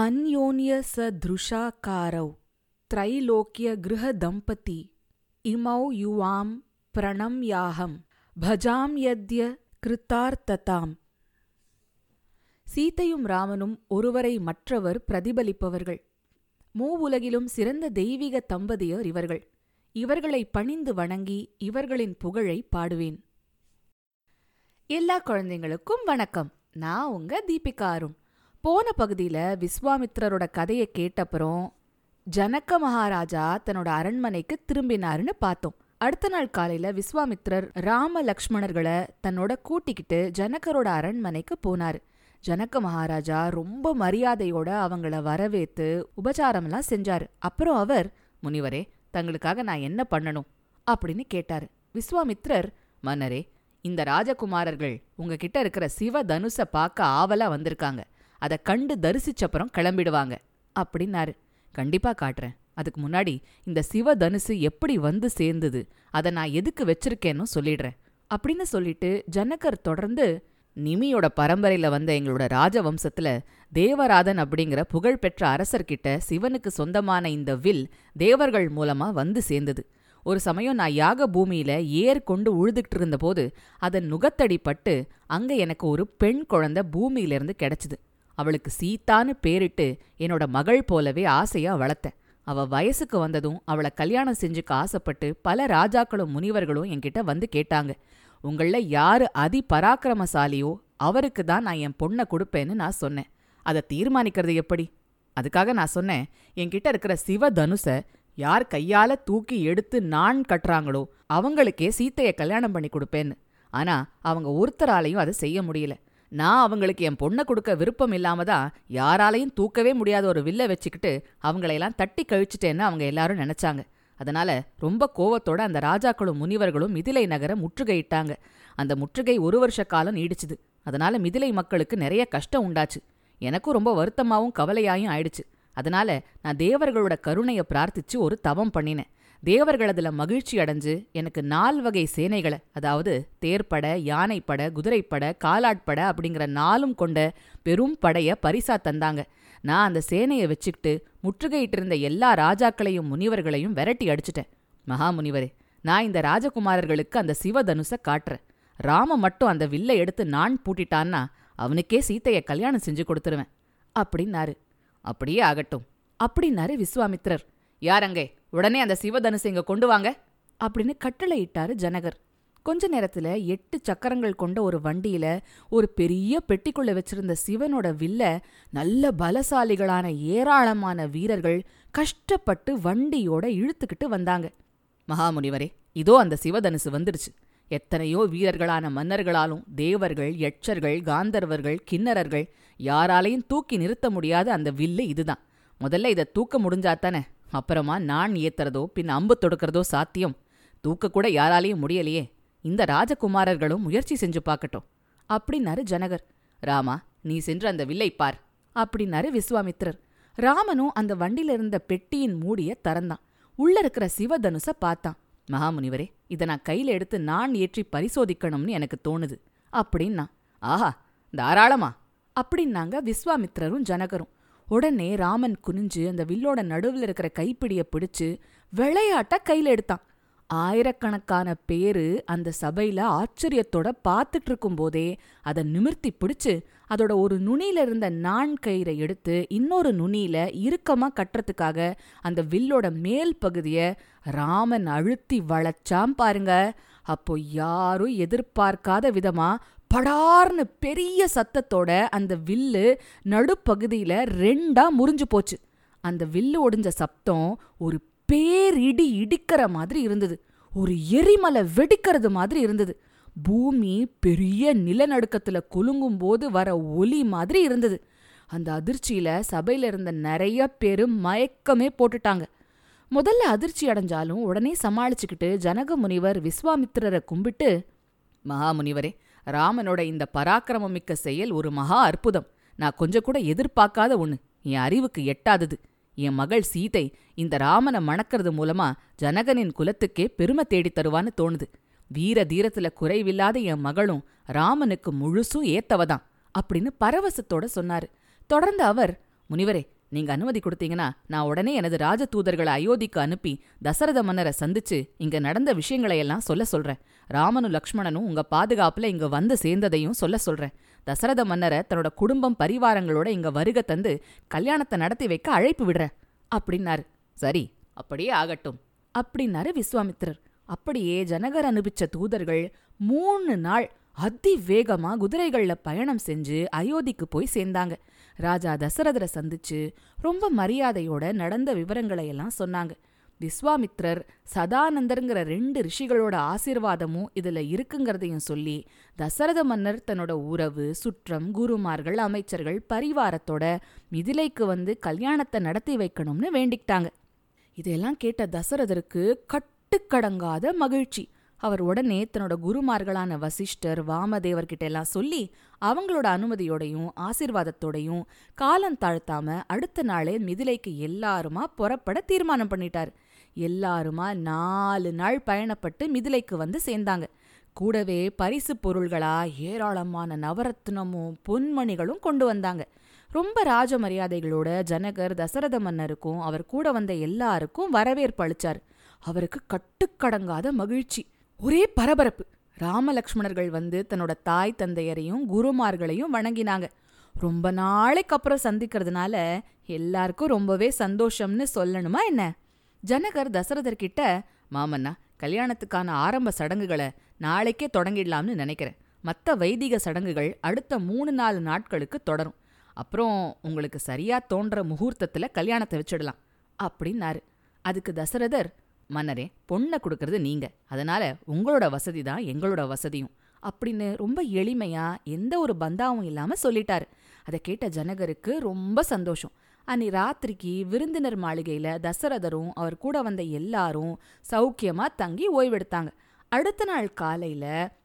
ಅನ್ಯೋನ್ಯ ಸದೃಶಾಕಾರೌ ತ್ರೈಲೋಕ್ಯ ಗೃಹದಂಪತಿ ಇಮೌ ಯುವಾಂ ಪ್ರಣಮ್ಯಾಹಂ ಭಜಾಂ ಯದ್ಯ கிருத்தார்த்ததாம் சீத்தையும் ராமனும் ஒருவரை மற்றவர் பிரதிபலிப்பவர்கள்। மூவுலகிலும் சிறந்த தெய்வீக தம்பதியர் இவர்கள்। இவர்களை பணிந்து வணங்கி இவர்களின் புகழை பாடுவேன்। எல்லா குழந்தைங்களுக்கும் வணக்கம். நான் உங்க தீபிகா அருண் போன பகுதியில விஸ்வாமித்ரரோட கதையை கேட்டப்புறம் ஜனக்க மகாராஜா தன்னோட அரண்மனைக்கு திரும்பினாருன்னு பார்த்தோம். அடுத்த நாள் காலையில விஸ்வாமித்ரர் ராம லக்ஷ்மணர்களை தன்னோட கூட்டிக்கிட்டு ஜனகரோட அரண்மனைக்கு போனாரு. ஜனக்க மகாராஜா ரொம்ப மரியாதையோட அவங்கள வரவேத்து உபச்சாரம்லாம் செஞ்சாரு. அப்புறம் அவர் முனிவரே தங்களுக்காக நான் என்ன பண்ணணும்? அப்படின்னு கேட்டாரு. விஸ்வாமித்ரர் மன்னரே இந்த ராஜகுமாரர்கள் உங்ககிட்ட இருக்கிற சிவ தனுச பார்க்க ஆவலா வந்திருக்காங்க. அதை கண்டு தரிசிச்சப்புறம் கிளம்பிடுவாங்க. அப்படின்னாரு. கண்டிப்பா காட்டுறேன். அதுக்கு முன்னாடி இந்த சிவ தனுசு எப்படி வந்து சேர்ந்தது அதை நான் எதுக்கு வச்சிருக்கேன்னு சொல்லிடுறேன். அப்படின்னு சொல்லிட்டு ஜனகர் தொடர்ந்து நிமியோட பரம்பரையில வந்த எங்களோட ராஜவம்சத்துல தேவராதன் அப்படிங்கிற புகழ்பெற்ற அரசர்கிட்ட சிவனுக்கு சொந்தமான இந்த வில் தேவர்கள் மூலமா வந்து சேர்ந்தது. ஒரு சமயம் நான் யாக பூமியில ஏர் கொண்டு உழுதுகிட்டு இருந்தபோது அதன் நுகத்தடி பட்டு அங்க எனக்கு ஒரு பெண் குழந்தை பூமியிலிருந்து கிடைச்சது. அவளுக்கு சீத்தான்னு பேரிட்டு என்னோட மகள் போலவே ஆசையா வளர்த்தேன். அவ வயசுக்கு வந்ததும் அவளை கல்யாணம் செஞ்சுக்க ஆசைப்பட்டு பல ராஜாக்களும் முனிவர்களும் என்கிட்ட வந்து கேட்டாங்க. உங்கள யாரு அதி பராக்கிரமசாலியோ அவருக்கு தான் நான் என் பொண்ணை கொடுப்பேன்னு நான் சொன்னேன். அதை தீர்மானிக்கிறது எப்படி? அதுக்காக நான் சொன்னேன் என்கிட்ட இருக்கிற சிவ தனுசை யார் கையால தூக்கி எடுத்து நான் கட்டுறாங்களோ அவங்களுக்கே சீத்தையை கல்யாணம் பண்ணி கொடுப்பேன்னு. ஆனா அவங்க ஒருத்தராலையும் அதை செய்ய முடியல. நான் அவங்களுக்கு என் பொண்ணை கொடுக்க விருப்பம் இல்லாம தான் யாராலையும் தூக்கவே முடியாத ஒரு வில்ல வச்சுக்கிட்டு அவங்களையெல்லாம் தட்டி கழிச்சிட்டேன்னு அவங்க எல்லாரும் நினைச்சாங்க. அதனால ரொம்ப கோவத்தோட அந்த ராஜாக்களும் முனிவர்களும் மிதிலை நகர முற்றுகையிட்டாங்க அந்த முற்றுகை ஒரு வருஷ காலம் நீடிச்சுது. அதனால மிதிலை மக்களுக்கு நிறைய கஷ்டம் உண்டாச்சு. எனக்கும் ரொம்ப வருத்தமாவும் கவலையாயும் ஆயிடுச்சு. அதனால நான் தேவர்களோட கருணையை பிரார்த்திச்சு ஒரு தவம் பண்ணினேன். தேவர்கள் அதில் மகிழ்ச்சி அடைஞ்சு எனக்கு நால் வகை சேனைகளை அதாவது தேர்ப்பட யானைப்பட குதிரைப்பட காலாட்பட அப்படிங்கிற நாளும் கொண்ட பெரும் படைய பரிசா தந்தாங்க. நான் அந்த சேனையை வச்சுக்கிட்டு முற்றுகையிட்டு இருந்த எல்லா ராஜாக்களையும் முனிவர்களையும் விரட்டி அடிச்சிட்டேன். மகாமுனிவரே நான் இந்த ராஜகுமாரர்களுக்கு அந்த சிவதனுசை காட்டுறேன். ராம மட்டும் அந்த வில்லை எடுத்து நான் பூட்டிட்டான்னா அவனுக்கே சீத்தைய கல்யாணம் செஞ்சு கொடுத்துருவேன். அப்படின்னாரு. அப்படியே ஆகட்டும். அப்படின்னாரு விஸ்வாமித்ரர் யாரங்கே உடனே அந்த சிவதனுசு இங்க கொண்டு வாங்க அப்படின்னு கட்டளையிட்டாரு ஜனகர். கொஞ்ச நேரத்துல எட்டு சக்கரங்கள் கொண்ட ஒரு வண்டியில ஒரு பெரிய பெட்டிக்குள்ள வச்சிருந்த சிவனோட வில்ல நல்ல பலசாலிகளான ஏராளமான வீரர்கள் கஷ்டப்பட்டு வண்டியோட இழுத்துக்கிட்டு வந்தாங்க. மகாமுனிவரே இதோ அந்த சிவதனுசு வந்துடுச்சு. எத்தனையோ வீரர்களான மன்னர்களாலும் தேவர்கள் யட்சர்கள் காந்தர்வர்கள் கிண்ணறர்கள் யாராலையும் தூக்கி நிறுத்த முடியாத அந்த வில்லு இதுதான். முதல்ல இதை தூக்க முடிஞ்சாத்தானே அப்புறமா நான் ஏத்துறதோ பின் அம்பு தொடுக்கிறதோ சாத்தியம். தூக்க கூட யாராலையும் முடியலையே. இந்த ராஜகுமாரர்களும் முயற்சி செஞ்சு பார்க்கட்டும் அப்படின்னாரு ஜனகர். ராமா நீ சென்று அந்த வில்லை பார். அப்படின்னாரு விஸ்வாமித்ரர். ராமனும் அந்த வண்டியில இருந்த பெட்டியின் மூடிய திறந்தான் உள்ள இருக்கிற சிவதனுச பார்த்தான். மகாமுனிவரே இதை நான் கையில எடுத்து நான் ஏற்றி பரிசோதிக்கணும்னு எனக்கு தோணுது. அப்படின்னா ஆஹா தாராளமா. அப்படின்னாங்க விஸ்வாமித்ரரும் ஜனகரும். உடனே ராமன் குனிஞ்சு அந்த வில்லோட நடுவில் இருக்கிற கைப்பிடிய பிடிச்சு விளையாட்ட கையில எடுத்தான். ஆயிரக்கணக்கான பேரு அந்த சபையில ஆச்சரியத்தோட பார்த்துட்டு இருக்கும் போதே அதை நிமிர்த்தி பிடிச்சு அதோட ஒரு நுனியில இருந்த நான் கயிறை எடுத்து இன்னொரு நுனியில இறுக்கமா கட்டுறதுக்காக அந்த வில்லோட மேல் பகுதிய ராமன் அழுத்தி வளைச்சாம் பாருங்க. அப்போ யாரும் எதிர்பார்க்காத விதமா படார்னு பெரிய சத்தத்தோட அந்த வில்லு நடுப்பகுதியில ரெண்டா முறிஞ்சு போச்சு. அந்த வில்லு ஒடிஞ்ச சப்தம் ஒரு பேரிடி இடிக்கிற மாதிரி இருந்தது. ஒரு எரிமலை வெடிக்கிறது மாதிரி இருந்தது. பூமி பெரிய நிலநடுக்கத்துல குலுங்கும் போது வர ஒலி மாதிரி இருந்தது. அந்த அதிர்ச்சியில சபையில இருந்த நிறைய பேரு மயக்கமே போட்டுட்டாங்க. முதல்ல அதிர்ச்சி அடைஞ்சாலும் உடனே சமாளிச்சுக்கிட்டு ஜனக முனிவர் விஸ்வாமித்திரரை கும்பிட்டு மகாமுனிவரே ராமனோட இந்த பராக்கிரமம் மிக்க செயல் ஒரு மகா அற்புதம். நான் கொஞ்சம் கூட எதிர்பார்க்காத ஒன்று என் அறிவுக்கு எட்டாதது. என் மகள் சீதை இந்த ராமனை மணக்கிறது மூலமா ஜனகனின் குலத்துக்கே பெருமை தேடித் தருவான்னு தோணுது. வீர தீரத்துல குறைவில்லாத என் மகளும் ராமனுக்கு முழுசும் ஏத்தவதான் அப்படின்னு பரவசத்தோட சொன்னாரு. தொடர்ந்து அவர் முனிவரே நீங்க அனுமதி கொடுத்தீங்கன்னா நான் உடனே எனது ராஜ தூதர்களை அயோத்திக்கு அனுப்பி தசரத மன்னரை சந்திச்சு இங்க நடந்த விஷயங்களையெல்லாம் சொல்ல சொல்றேன். ராமனும் லக்ஷ்மணனும் உங்க பாதுகாப்புல இங்க வந்து சேர்ந்ததையும் சொல்ல சொல்றேன். தசரத மன்னரை தன்னோட குடும்பம் பரிவாரங்களோட இங்க வருக தந்து கல்யாணத்தை நடத்தி வைக்க அழைப்பு விடுறேன். அப்படின்னாரு. சரி அப்படியே ஆகட்டும். அப்படின்னாரு விஸ்வாமித்திரர். அப்படியே ஜனகர் அனுப்பிச்ச தூதர்கள் மூணு நாள் அதிவேகமா குதிரைகள்ல பயணம் செஞ்சு அயோத்திக்கு போய் சேர்ந்தாங்க. ராஜா தசரதரை சந்திச்சு ரொம்ப மரியாதையோட நடந்த விவரங்களை எல்லாம் சொன்னாங்க. விஸ்வாமித்ரர் சதானந்தருங்கிற ரெண்டு ரிஷிகளோட ஆசீர்வாதமும் இதுல இருக்குங்கிறதையும் சொல்லி தசரத மன்னர் தன்னோட உறவு சுற்றம் குருமார்கள் அமைச்சர்கள் பரிவாரத்தோட மிதிலைக்கு வந்து கல்யாணத்தை நடத்தி வைக்கணும்னு வேண்டிக்கிட்டாங்க. இதையெல்லாம் கேட்ட தசரதருக்கு கட்டுக்கடங்காத மகிழ்ச்சி. அவர் உடனே தன்னோட குருமார்களான வசிஷ்டர் வாமதேவர்கிட்ட எல்லாம் சொல்லி அவங்களோட அனுமதியோடையும் ஆசிர்வாதத்தோடையும் காலம் தாழ்த்தாம அடுத்த நாளே மிதிலைக்கு எல்லாருமா புறப்பட தீர்மானம் பண்ணிட்டார். எல்லாருமா நாலு நாள் பயணப்பட்டு மிதிலைக்கு வந்து சேர்ந்தாங்க. கூடவே பரிசு பொருள்களா ஏராளமான நவரத்னமும் பொன்மணிகளும் கொண்டு வந்தாங்க. ரொம்ப ராஜ மரியாதைகளோட ஜனகர் தசரத மன்னருக்கும் அவர் கூட வந்த எல்லாருக்கும் வரவேற்பு அளிச்சார். அவருக்கு கட்டுக்கடங்காத மகிழ்ச்சி. ஒரே பரபரப்பு. ராமலக்ஷ்மணர்கள் வந்து தன்னோட தாய் தந்தையரையும் குருமார்களையும் வணங்கினாங்க. ரொம்ப நாளைக்கு அப்புறம் சந்திக்கிறதுனால எல்லாருக்கும் ரொம்பவே சந்தோஷம்னு சொல்லணுமா என்ன? ஜனகர் தசரதர்கிட்ட மாமன்னா கல்யாணத்துக்கான ஆரம்ப சடங்குகளை நாளைக்கே தொடங்கிடலாம்னு நினைக்கிறேன். மற்ற வைதிக சடங்குகள் அடுத்த மூணு நாலு நாட்களுக்கு தொடரும். அப்புறம் உங்களுக்கு சரியா தோன்ற முகூர்த்தத்துல கல்யாணத்தை வச்சிடலாம். அப்படின்னாரு. அதுக்கு தசரதர் மன்னரே பொண்ணை கொடுக்கறது நீங்க. அதனால உங்களோட வசதி தான் எங்களோட வசதியும். அப்படின்னு ரொம்ப எளிமையா எந்த ஒரு பந்தாவும் இல்லாம சொல்லிட்டாரு. அதை கேட்ட ஜனகருக்கு ரொம்ப சந்தோஷம். அன்னி ராத்திரிக்கு விருந்தினர் மாளிகையில தசரதரும் அவர் கூட வந்த எல்லாரும் சௌக்கியமா தங்கி ஓய்வெடுத்தாங்க. அடுத்த நாள் காலையில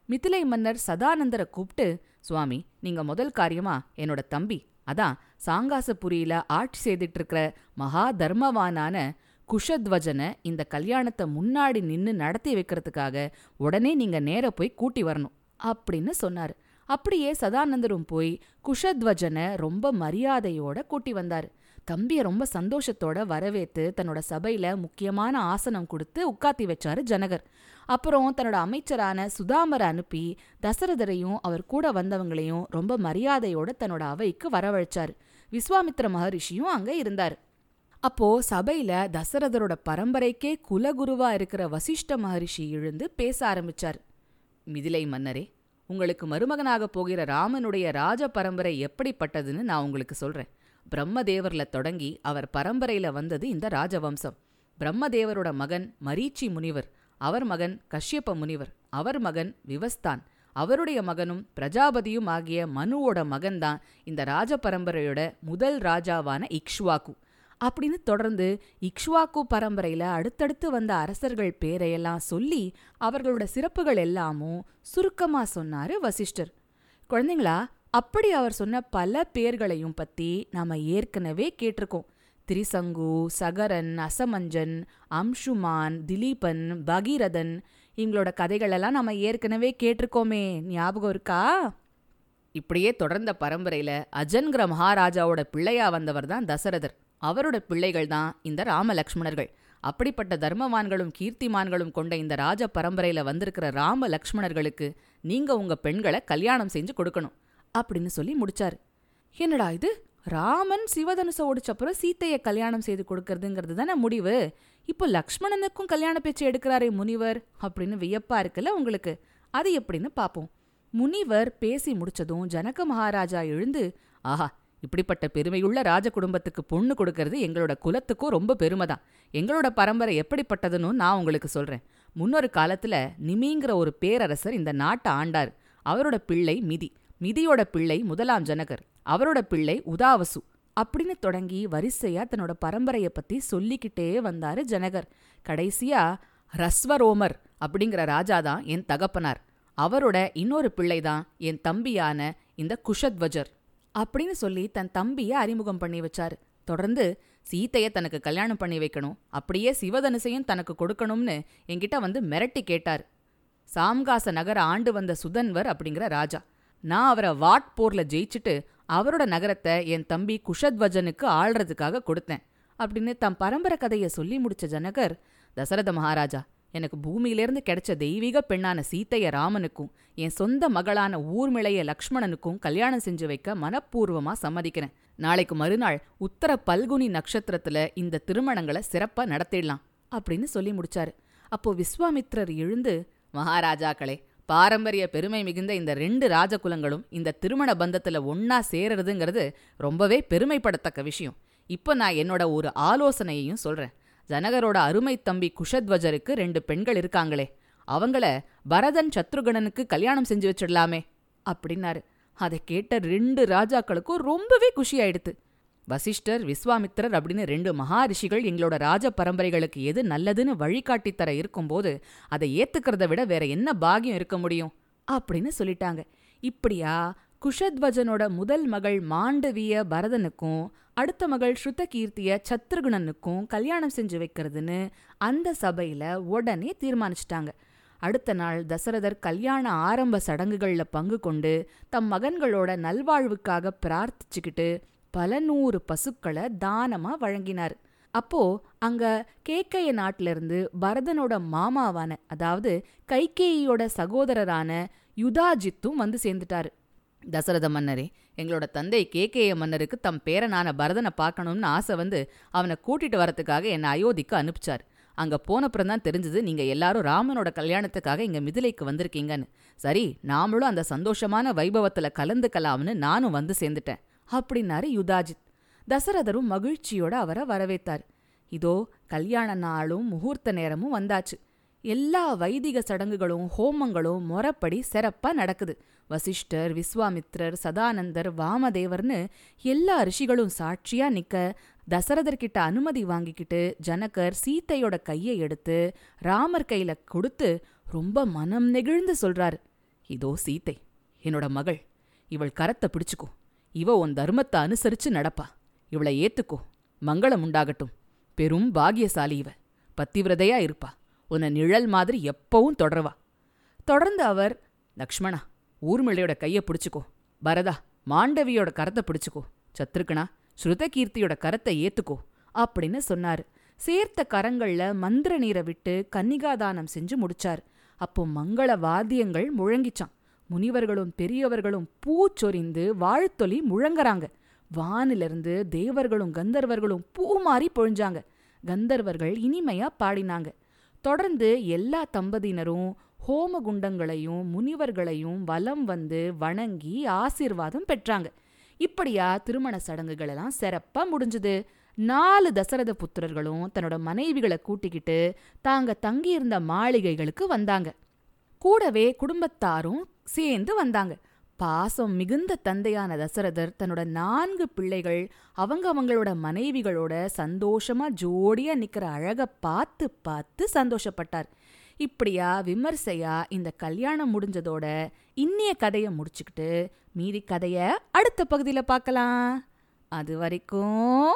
மிதிலை மன்னர் சதானந்தரை கூப்பிட்டு சுவாமி நீங்க முதல் காரியமா என்னோட தம்பி அதான் சாங்காசபுரியில ஆட்சி செய்துட்டு இருக்கிற மகா தர்மவானான குஷத்வஜனை இந்த கல்யாணத்தை முன்னாடி நின்னு நடத்தி வைக்கிறதுக்காக உடனே நீங்க நேர போய் கூட்டி வரணும் அப்படின்னு சொன்னாரு. அப்படியே சதானந்தரும் போய் குஷத்வஜனை ரொம்ப மரியாதையோட கூட்டி வந்தார். தம்பியை ரொம்ப சந்தோஷத்தோட வரவேத்து தன்னோட சபையில முக்கியமான ஆசனம் கொடுத்து உட்காத்தி வச்சாரு ஜனகர். அப்புறம் தன்னோட அமைச்சரான சுதாமரை அனுப்பி தசரதரையும் அவர் கூட வந்தவங்களையும் ரொம்ப மரியாதையோட தன்னோட அவைக்கு வரவழைச்சார். விஸ்வாமித்ர மகரிஷியும் அங்க இருந்தார். அப்போ சபையில தசரதரோட பரம்பரைக்கே குலகுருவா இருக்கிற வசிஷ்ட மகரிஷி எழுந்து பேச ஆரம்பிச்சார். மிதிலை மன்னரே உங்களுக்கு மருமகனாக போகிற ராமனுடைய ராஜ பரம்பரை எப்படிப்பட்டதுன்னு நான் உங்களுக்கு சொல்றேன். பிரம்மதேவர்ல தொடங்கி அவர் பரம்பரையில வந்தது இந்த ராஜவம்சம். பிரம்மதேவரோட மகன் மரீச்சி முனிவர் அவர் மகன் கஷ்யப்ப முனிவர் அவர் மகன் விவஸ்தான் அவருடைய மகனும் பிரஜாபதியும் ஆகிய மனுவோட மகன்தான் இந்த ராஜ பரம்பரையோட முதல் ராஜாவான இக்ஷ்வாக்கு அப்படின்னு தொடர்ந்து இக்ஷ்வாக்கு பரம்பரையில அடுத்தடுத்து வந்த அரசர்கள் பேரையெல்லாம் சொல்லி அவர்களோட சிறப்புகள் எல்லாமும் சுருக்கமா சொன்னாரு வசிஷ்டர். குழந்தைங்களா அப்படி அவர் சொன்ன பல பேர்களையும் பத்தி நாம ஏற்கனவே கேட்டிருக்கோம். திரிசங்கு சகரன் அசமஞ்சன் அம்சுமான் திலீபன் பகீரதன் இவங்களோட கதைகளெல்லாம் நம்ம ஏற்கனவே கேட்டிருக்கோமே. ஞாபகம் இருக்கா? இப்படியே தொடர்ந்த பரம்பரையில அஜன்கிற மகாராஜாவோட பிள்ளையா வந்தவர் தான் தசரதர். அவரோட பிள்ளைகள் தான் இந்த ராமலக்ஷ்மணர்கள். அப்படிப்பட்ட தர்மவான்களும் கீர்த்திமான்களும் கொண்ட இந்த ராஜ பரம்பரையில வந்திருக்கிற ராம லக்ஷ்மணர்களுக்கு நீங்க உங்க பெண்களை கல்யாணம் செஞ்சு கொடுக்கணும் அப்படின்னு சொல்லி முடிச்சாரு. என்னடா இது? ராமன் சிவதனுச ஒடிச்சப்புறம் சீத்தைய கல்யாணம் செய்து கொடுக்கறதுங்கிறது தானே முடிவு? இப்போ லக்ஷ்மணனுக்கும் கல்யாண பேச்சு எடுக்கிறாரே முனிவர் அப்படின்னு வியப்பா இருக்குல்ல உங்களுக்கு? அது எப்படின்னு பாப்போம். முனிவர் பேசி முடிச்சதும் ஜனக மகாராஜா எழுந்து ஆஹா இப்படிப்பட்ட பெருமையுள்ள ராஜ குடும்பத்துக்கு பொண்ணு கொடுக்கறது எங்களோட குலத்துக்கும் ரொம்ப பெருமை தான். எங்களோட பரம்பரை எப்படிப்பட்டதுன்னு நான் உங்களுக்கு சொல்றேன். முன்னொரு காலத்துல நிமிங்கிற ஒரு பேரரசர் இந்த நாட்டை ஆண்டார். அவரோட பிள்ளை மிதி. மிதியோட பிள்ளை முதலாம் ஜனகர். அவரோட பிள்ளை உதாவசு. அப்படின்னு தொடங்கி வரிசையா தன்னோட பரம்பரைய பத்தி சொல்லிக்கிட்டே வந்தாரு ஜனகர். கடைசியா ரஸ்வரோமர் அப்படிங்கிற ராஜாதான் என் தகப்பனார். அவரோட இன்னொரு பிள்ளைதான் என் தம்பியான இந்த குஷத்வஜர். அப்படின்னு சொல்லி தன் தம்பிய அறிமுகம் பண்ணி வச்சாரு. தொடர்ந்து சீத்தைய தனக்கு கல்யாணம் பண்ணி வைக்கணும் அப்படியே சிவதனுசையும் தனக்கு கொடுக்கணும்னு என்கிட்ட வந்து மிரட்டி கேட்டார். சாம்காச நகர ஆண்டு வந்த சுதன்வர் அப்படிங்கிற ராஜா. நான் அவரை வாட் போர்ல ஜெயிச்சுட்டு அவரோட நகரத்தை என் தம்பி குஷத்வஜனுக்கு ஆள்றதுக்காக கொடுத்தேன் அப்படின்னு தம் பரம்பரை கதையை சொல்லி முடிச்ச ஜனகர் தசரத மகாராஜா எனக்கு பூமியிலிருந்து கிடைச்ச தெய்வீக பெண்ணான சீத்தைய ராமனுக்கும் என் சொந்த மகளான ஊர்மிளைய லக்ஷ்மணனுக்கும் கல்யாணம் செஞ்சு வைக்க மனப்பூர்வமா சம்மதிக்கிறேன். நாளைக்கு மறுநாள் உத்தர பல்குனி நட்சத்திரத்துல இந்த திருமணங்களை சிறப்பா நடத்திடலாம் அப்படின்னு சொல்லி முடிச்சாரு. அப்போ விஸ்வாமித்ரர் எழுந்து மகாராஜாக்களே பாரம்பரிய பெருமை மிகுந்த இந்த ரெண்டு ராஜகுலங்களும் இந்த திருமண பந்தத்துல ஒன்னா சேரறதுங்கிறது ரொம்பவே பெருமைப்படத்தக்க விஷயம். இப்போ நான் என்னோட ஒரு ஆலோசனையையும் சொல்றேன். ஜனகரோட அருமை தம்பி குஷத்வஜருக்கு ரெண்டு பெண்கள் இருக்காங்களே. அவங்கள பரதன் சத்ருகணனுக்கு கல்யாணம் செஞ்சு வச்சிடலாமே அப்படின்னாரு. அதை கேட்ட ரெண்டு ராஜாக்களுக்கும் ரொம்பவே குஷி ஆயிடுத்து வசிஷ்டர் விஸ்வாமித்திரர் அப்படின்னு ரெண்டு மகாரிஷிகள் எங்களோட ராஜ பரம்பரைகளுக்கு எது நல்லதுன்னு வழிகாட்டித்தர இருக்கும்போது அதை ஏத்துக்கிறத விட வேற என்ன பாகியம் இருக்க முடியும்? அப்படின்னு சொல்லிட்டாங்க. இப்படியா குஷத்வஜனோட முதல் மகள் மாண்டவிய பரதனுக்கும் அடுத்த மகள் ஸ்ருதகீர்த்திய சத்ருகுணனுக்கும் கல்யாணம் செஞ்சு வைக்கிறதுன்னு அந்த சபையில உடனே தீர்மானிச்சிட்டாங்க. அடுத்த நாள் தசரதர் கல்யாண ஆரம்ப சடங்குகளில் பங்கு கொண்டு தம் மகன்களோட நல்வாழ்வுக்காக பிரார்த்திச்சுக்கிட்டு பல நூறு பசுக்களை தானமா வழங்கினார். அப்போ அங்க கேக்கைய நாட்டிலிருந்து பரதனோட மாமாவான அதாவது கைகேயியோட சகோதரரான யுதாஜித்தும் வந்து சேர்ந்துட்டாரு. தசரத மன்னரே எங்களோட தந்தை கேகேய மன்னருக்கு தம் பேரனான பரதனை பார்க்கணும்னு ஆசை வந்து அவனை கூட்டிட்டு வரத்துக்காக என்னை அயோத்திக்கு அனுப்பிச்சார். அங்க போனப்புறம் தான் தெரிஞ்சது நீங்க எல்லாரும் ராமனோட கல்யாணத்துக்காக இங்க மிதிலைக்கு வந்திருக்கீங்கன்னு. சரி நாமளும் அந்த சந்தோஷமான வைபவத்துல கலந்துக்கலாம்னு நானும் வந்து சேர்ந்துட்டேன் அப்படின்னாரு யுதாஜித். தசரதரும் மகிழ்ச்சியோட அவரை வரவேத்தார் இதோ கல்யாண நாளும் முகூர்த்த நேரமும் வந்தாச்சு. எல்லா வைதிக சடங்குகளும் ஹோமங்களும் முறப்படி சிறப்பா நடக்குது. வசிஷ்டர் விஸ்வாமித்ரர் சதானந்தர் வாமதேவர்னு எல்லா ரிஷிகளும் சாட்சியா நிக்க தசரதர்கிட்ட அனுமதி வாங்கிக்கிட்டு ஜனகர் சீத்தையோட கையை எடுத்து ராமர் கையில கொடுத்து ரொம்ப மனம் நெகிழ்ந்து சொல்றாரு. இதோ சீத்தை என்னோட மகள் இவள் கரத்தை பிடிச்சுக்கோ. இவ உன் தர்மத்தை அனுசரிச்சு நடப்பா. இவளை ஏத்துக்கோ. மங்களம் உண்டாகட்டும். பெரும் பாகியசாலி இவ. பத்திவிரதையா இருப்பா. உன்னை நிழல் மாதிரி எப்பவும் தொடருவா. தொடர்ந்து அவர் லக்ஷ்மணா ஊர்மிளையோட கைய பிடிச்சிக்கோ. பரதா மாண்டவியோட கரத்தை பிடிச்சிக்கோ. சத்ருக்கனா ஸ்ருதகீர்த்தியோட கரத்தை ஏத்துக்கோ அப்படின்னு சொன்னாரு. சேர்த்த கரங்கள்ல மந்திர நீரை விட்டு கன்னிகாதானம் செஞ்சு முடிச்சார். அப்போ மங்கள வாத்தியங்கள் முழங்கிச்சான் முனிவர்களும் பெரியவர்களும் பூச்சொரிந்து வாழ்த்தொலி முழங்குறாங்க. வானிலிருந்து தேவர்களும் கந்தர்வர்களும் பூ மாறி பொழிஞ்சாங்க. கந்தர்வர்கள் இனிமையா பாடினாங்க. தொடர்ந்து எல்லா தம்பதியினரும் ஹோம குண்டங்களையும் முனிவர்களையும் வலம் வந்து வணங்கி ஆசீர்வாதம் பெற்றாங்க. இப்படியா திருமண சடங்குகள் எல்லாம் சிறப்பா முடிஞ்சுது. நாலு தசரத புத்திரர்களும் தன்னோட மனைவிகளை கூட்டிக்கிட்டு தாங்க தங்கியிருந்த மாளிகைகளுக்கு வந்தாங்க. கூடவே குடும்பத்தாரும் சேர்ந்து வந்தாங்க. பாசம் மிகுந்த தந்தையான தசரதர் தன்னோட நான்கு பிள்ளைகள் அவங்க அவங்களோட மனைவிகளோட சந்தோஷமா ஜோடியா நிக்கிற அழக பார்த்து பார்த்து சந்தோஷப்பட்டார். இப்படியா விமர்சையா இந்த கல்யாணம் முடிஞ்சதோட இன்னிய கதையை முடிச்சுக்கிட்டு மீதி கதைய அடுத்த பகுதியில் பார்க்கலாம். அது வரைக்கும்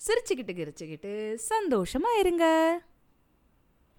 சிரிச்சுக்கிட்டு கிரிச்சுக்கிட்டு சந்தோஷமா இருங்க.